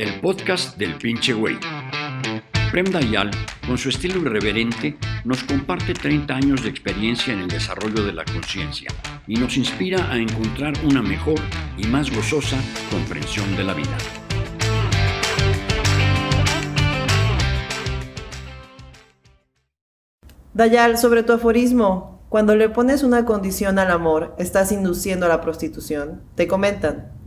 el podcast del pinche güey. Prem Dayal, con su estilo irreverente, nos comparte 30 años de experiencia en el desarrollo de la conciencia y nos inspira a encontrar una mejor y más gozosa comprensión de la vida. Dayal, sobre tu aforismo, cuando le pones una condición al amor, estás induciendo a la prostitución. Te comentan,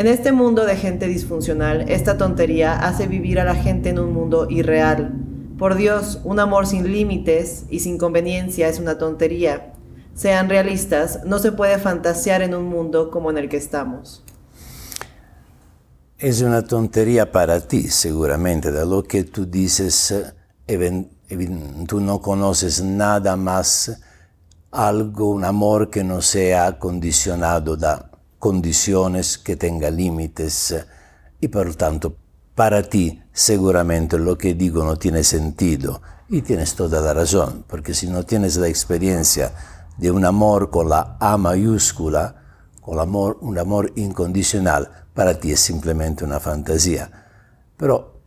en este mundo de gente disfuncional, esta tontería hace vivir a la gente en un mundo irreal. Por Dios, un amor sin límites y sin conveniencia es una tontería. Sean realistas, no se puede fantasear en un mundo como en el que estamos. Es una tontería para ti, seguramente, de lo que tú dices, tú no conoces nada más, algo, un amor que no sea condicionado da condiciones, que tenga límites y por tanto para ti seguramente lo que digo no tiene sentido y tienes toda la razón, porque si no tienes la experiencia de un amor con la A mayúscula, con amor, un amor incondicional, para ti es simplemente una fantasía. Pero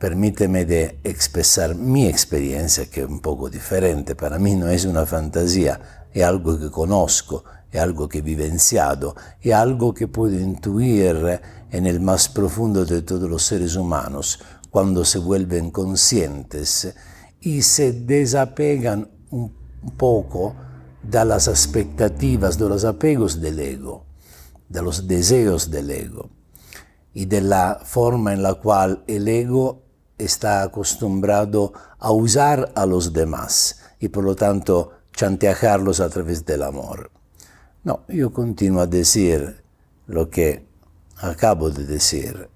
permíteme de expresar mi experiencia, que es un poco diferente. Para mí no es una fantasía, es algo que conozco, es algo que he vivenciado, es algo que puedo intuir en el más profundo de todos los seres humanos cuando se vuelven conscientes y se desapegan un poco de las expectativas, de los apegos del ego, de los deseos del ego y de la forma en la cual el ego está acostumbrado a usar a los demás y por lo tanto chantajearlos a través del amor. No, yo continuo a decir lo que acabo de decir.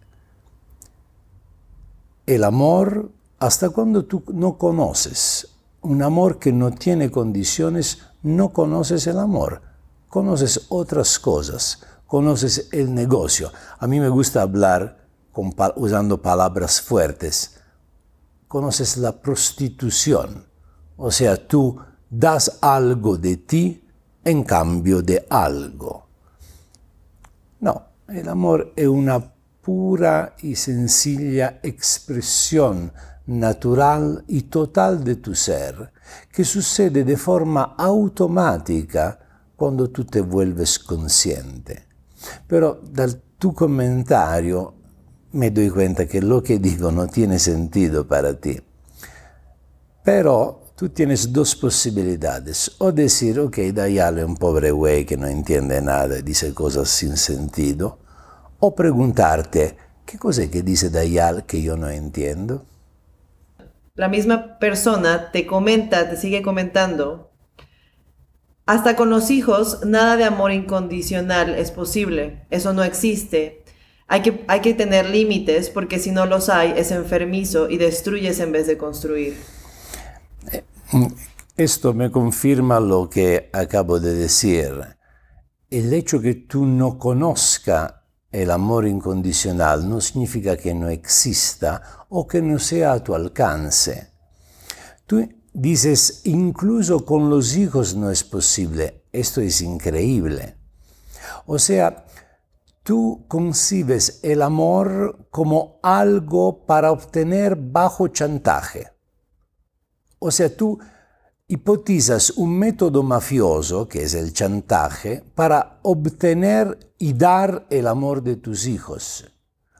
El amor, hasta cuando tú no conoces un amor que no tiene condiciones, no conoces el amor, conoces otras cosas, conoces el negocio. A mí me gusta hablar usando palabras fuertes. Conoces la prostitución, o sea, tú das algo de ti en cambio de algo. No, el amor es una pura y sencilla expresión natural y total de tu ser, que sucede de forma automática cuando tú te vuelves consciente. Pero dal tu comentario me doy cuenta que lo que digo no tiene sentido para ti. Pero tú tienes dos posibilidades. O decir, ok, Dayal es un pobre güey que no entiende nada y dice cosas sin sentido. O preguntarte, ¿qué cosa es que dice Dayal que yo no entiendo? La misma persona te comenta, te sigue comentando. Hasta con los hijos, nada de amor incondicional es posible. Eso no existe. Hay que, hay que tener límites porque si no los hay es enfermizo y destruyes en vez de construir. Esto me confirma lo que acabo de decir. El hecho que tú no conozca el amor incondicional no significa que no exista o que no sea a tu alcance. Tú dices, incluso con los hijos no es posible. Esto es increíble. O sea, tú concibes el amor como algo para obtener bajo chantaje. O sea, tú hipotizas un método mafioso, que es el chantaje, para obtener y dar el amor de tus hijos,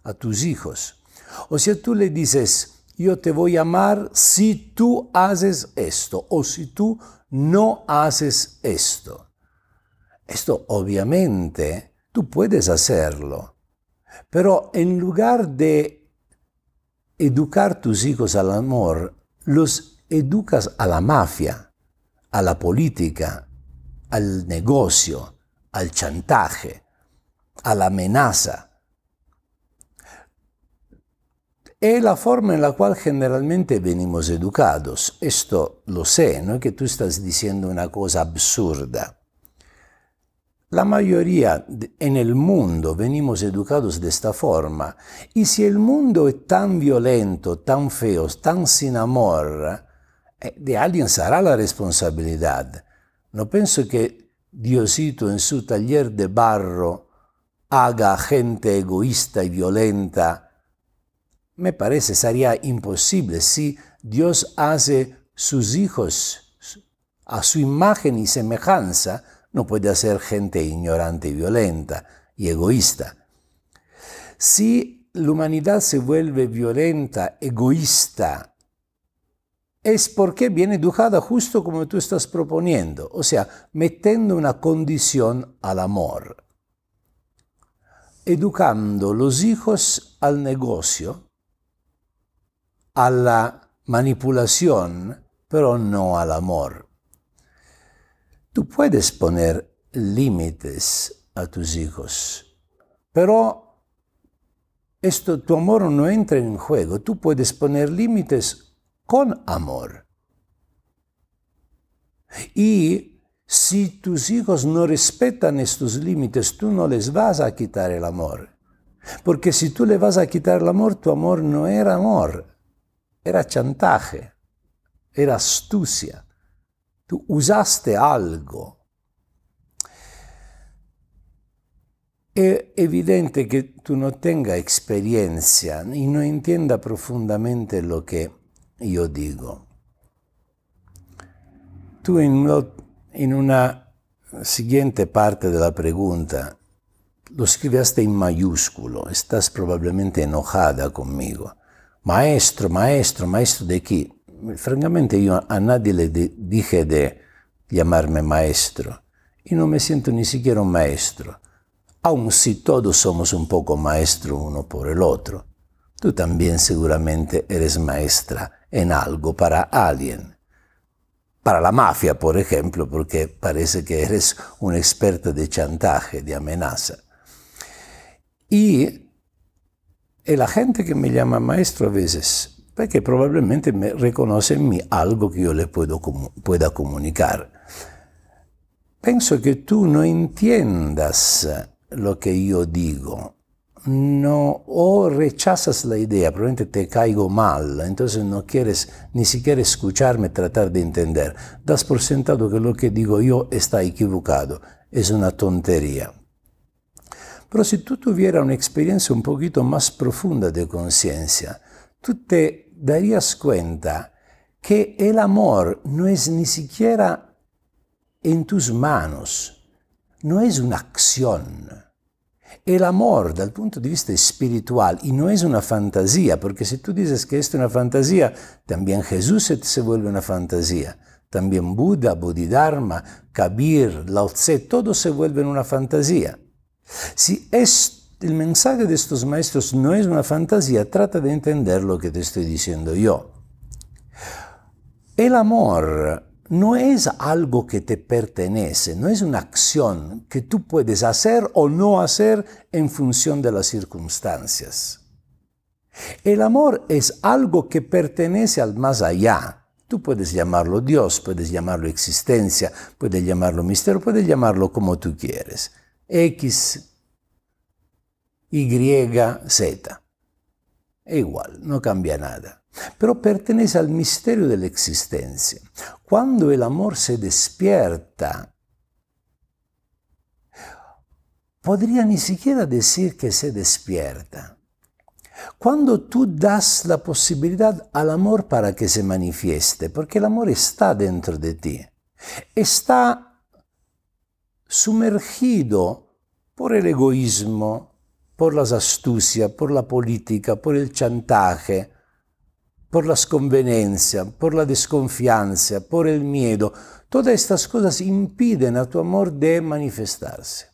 a tus hijos. O sea, tú le dices, yo te voy a amar si tú haces esto o si tú no haces esto. Esto obviamente tú puedes hacerlo, pero en lugar de educar tus hijos al amor, los educas a la mafia, a la política, al negocio, al chantaje, a la amenaza. Es la forma en la cual generalmente venimos educados. Esto lo sé, no es que tú estás diciendo una cosa absurda. La mayoría en el mundo venimos educados de esta forma. Y si el mundo es tan violento, tan feo, tan sin amor, de alguien será la responsabilidad. No pienso que Diosito en su taller de barro haga gente egoísta y violenta me parece sería imposible si Dios hace sus hijos a su imagen y semejanza, no puede hacer gente ignorante y violenta y egoísta. Si la humanidad se vuelve violenta, egoísta, es porque viene educada justo como tú estás proponiendo, o sea, metiendo una condición al amor, educando los hijos al negocio, a la manipulación, pero no al amor. Tú puedes poner límites a tus hijos, pero esto, tu amor no entra en juego. Tú puedes poner límites con amor. Y si tus hijos no respetan estos límites, tú no les vas a quitar el amor. Porque si tú le vas a quitar el amor, tu amor no era amor, era chantaje, era astucia. Tú usaste algo. Es evidente que tú no tengas experiencia y no entienda profundamente lo que yo digo. Tú en, en una siguiente parte de la pregunta lo escribiste en mayúsculo, estás probablemente enojada conmigo. Maestro, maestro, maestro de qué? francamente yo a nadie le dije de llamarme maestro y no me siento ni siquiera un maestro, aun si todos somos un poco maestro uno por el otro. Tú también seguramente eres maestra en algo para alguien. Para la mafia, por ejemplo, porque parece que eres un experto de chantaje, de amenaza. Y, la gente que me llama maestro a veces perché probabilmente me reconoce en mí algo que yo le puedo, pueda comunicar. Penso que tú no entiendas lo que yo digo, no, o rechazas la idea, probablemente te caigo mal, entonces no quieres ni siquiera escucharme, tratar de entender. Das por sentado que lo que digo yo está equivocado, es una tontería. Pero si tú tuvieras una experiencia un poquito más profunda de conciencia, tú te darías cuenta que el amor no es ni siquiera en tus manos, no es una acción. El amor, dal punto de vista espiritual, y no es una fantasía, porque si tú dices que es una fantasía, también Jesús se vuelve una fantasía, también Buda, Bodhidharma, Kabir, Lao Tse, todo se vuelve una fantasía. Si es el mensaje de estos maestros no es una fantasía, trata de entender lo que te estoy diciendo yo. El amor no es algo que te pertenece, no es una acción que tú puedes hacer o no hacer en función de las circunstancias. El amor es algo que pertenece al más allá. Tú puedes llamarlo Dios, puedes llamarlo existencia, puedes llamarlo misterio, puedes llamarlo como tú quieres. X y, Z. Es igual, no cambia nada. Pero pertenece al misterio de la existencia. Cuando el amor se despierta, podría ni siquiera decir que se despierta. Cuando tú das la posibilidad al amor para que se manifieste, porque el amor está dentro de ti, está sumergido por el egoísmo, por las astucias, por la política, por el chantaje, por las conveniencias, por la desconfianza, por el miedo. Todas estas cosas impiden a tu amor de manifestarse.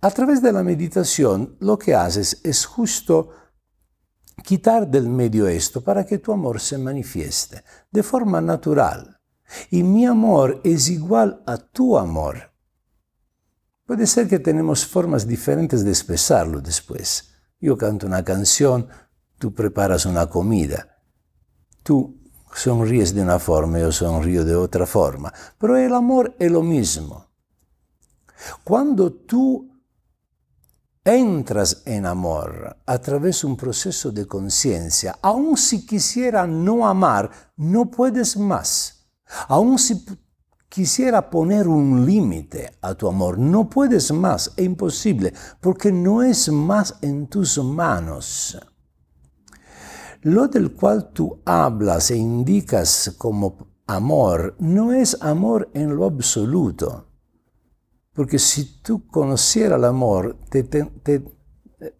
A través de la meditación lo que haces es justo quitar del medio esto para que tu amor se manifieste de forma natural. Y mi amor es igual a tu amor. Puede ser que tenemos formas diferentes de expresarlo después. Yo canto una canción, tú preparas una comida. Tú sonríes de una forma, yo sonrío de otra forma. Pero el amor es lo mismo. Cuando tú entras en amor a través de un proceso de conciencia, aun si quisiera no amar, no puedes más. Aun si quisiera poner un límite a tu amor. No puedes más, es imposible, porque no es más en tus manos. Lo del cual tú hablas e indicas como amor no es amor en lo absoluto. Porque si tú conocieras el amor, te,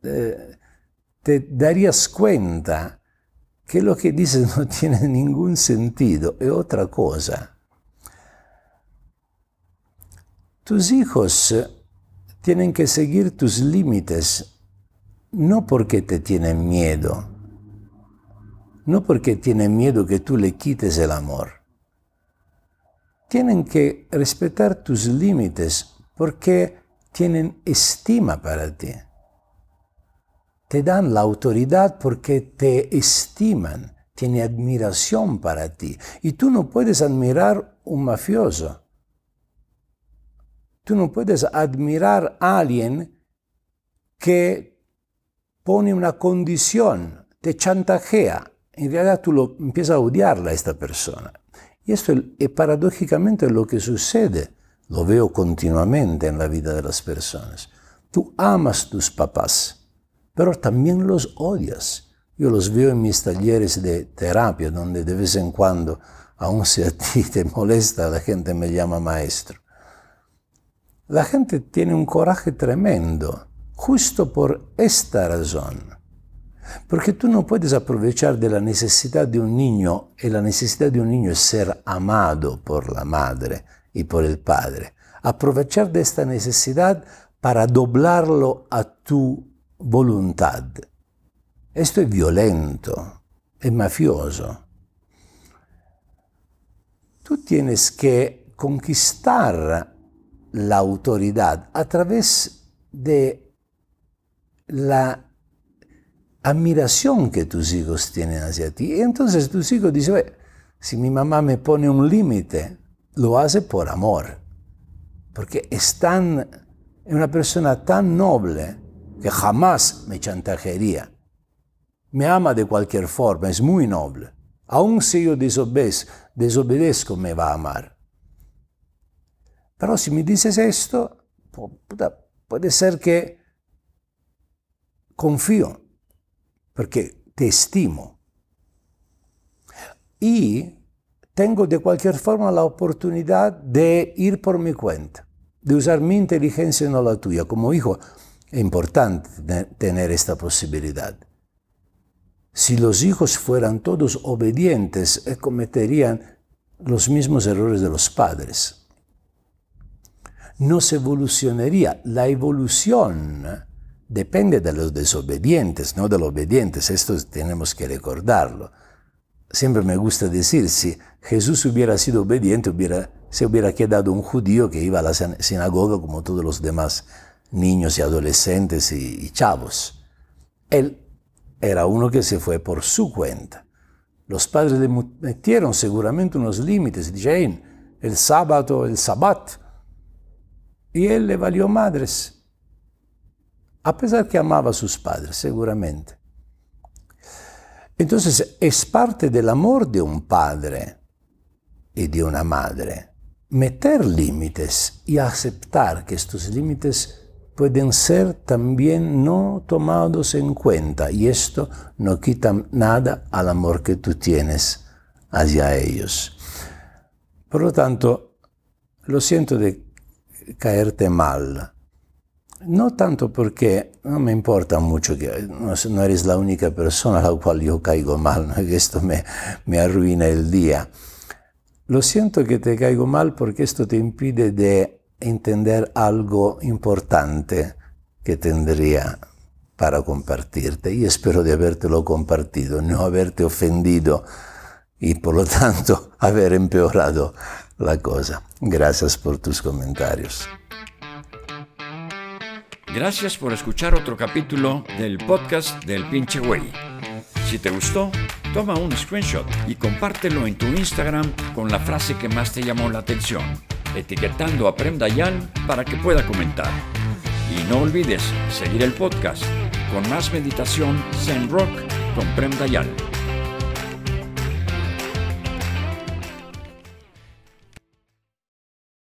eh, darías cuenta que lo que dices no tiene ningún sentido, es otra cosa. Tus hijos tienen que seguir tus límites, no porque te tienen miedo, no porque tienen miedo que tú le quites el amor. Tienen que respetar tus límites porque tienen estima para ti. Te dan la autoridad porque te estiman, tienen admiración para ti. Y tú no puedes admirar un mafioso. Tú no puedes admirar a alguien que pone una condición, te chantajea. En realidad tú lo empiezas a odiarla a esta persona. Y esto es paradójicamente lo que sucede lo veo continuamente en la vida de las personas. Tú amas tus papás, pero también los odias. Yo los veo en mis talleres de terapia, donde de vez en cuando, aun si a ti te molesta, la gente me llama maestro. La gente tiene un coraje tremendo, justo por esta razón. Porque tú no puedes aprovechar de la necesidad de un niño, y la necesidad de un niño es ser amado por la madre y por el Padre. Aprovechar de esta necesidad para doblarlo a tu voluntad. Esto es violento, es mafioso. Tú tienes que conquistar la autoridad a través de la admiración que tus hijos tienen hacia ti. Y entonces tus hijos dicen, si mi mamá me pone un límite, lo hace por amor, porque es tan, es una persona tan noble que jamás me chantajearía. Me ama de cualquier forma, es muy noble. Aun si yo desobedezco, desobedezco me va a amar. Pero si me dices esto, puede ser que confío, porque te estimo. Y tengo de cualquier forma la oportunidad de ir por mi cuenta, de usar mi inteligencia no la tuya. Como hijo, es importante tener esta posibilidad. Si los hijos fueran todos obedientes, eh, cometerían los mismos errores de los padres. No se evolucionaría. La evolución depende de los desobedientes, no de los obedientes. Esto tenemos que recordarlo siempre me gusta decir, si Jesús hubiera sido obediente, hubiera, se hubiera quedado un judío que iba a la sinagoga como todos los demás niños y adolescentes y, chavos. Él era uno que se fue por su cuenta. Los padres le metieron seguramente unos límites, dijeron, el sábado, el sabbat. Y él le valió madres, a pesar que amaba a sus padres, seguramente. Entonces es parte del amor de un padre y de una madre meter límites y aceptar que estos límites pueden ser también no tomados en cuenta y esto no quita nada al amor que tú tienes hacia ellos. Por lo tanto, lo siento de caerte mal, no tanto porque no me importa mucho que no, eres la única persona a la cual yo caigo mal, que esto me, me arruina el día. Lo siento que te caigo mal porque esto te impide de entender algo importante que tendría para compartirte y espero de habértelo compartido, no haberte ofendido y por lo tanto haber empeorado la cosa. Gracias por tus comentarios. Gracias por escuchar otro capítulo del podcast del pinche güey. Si te gustó, toma un screenshot y compártelo en tu Instagram con la frase que más te llamó la atención, etiquetando a Prem Dayan para que pueda comentar. Y no olvides seguir el podcast con más meditación Zen Rock con Prem Dayan.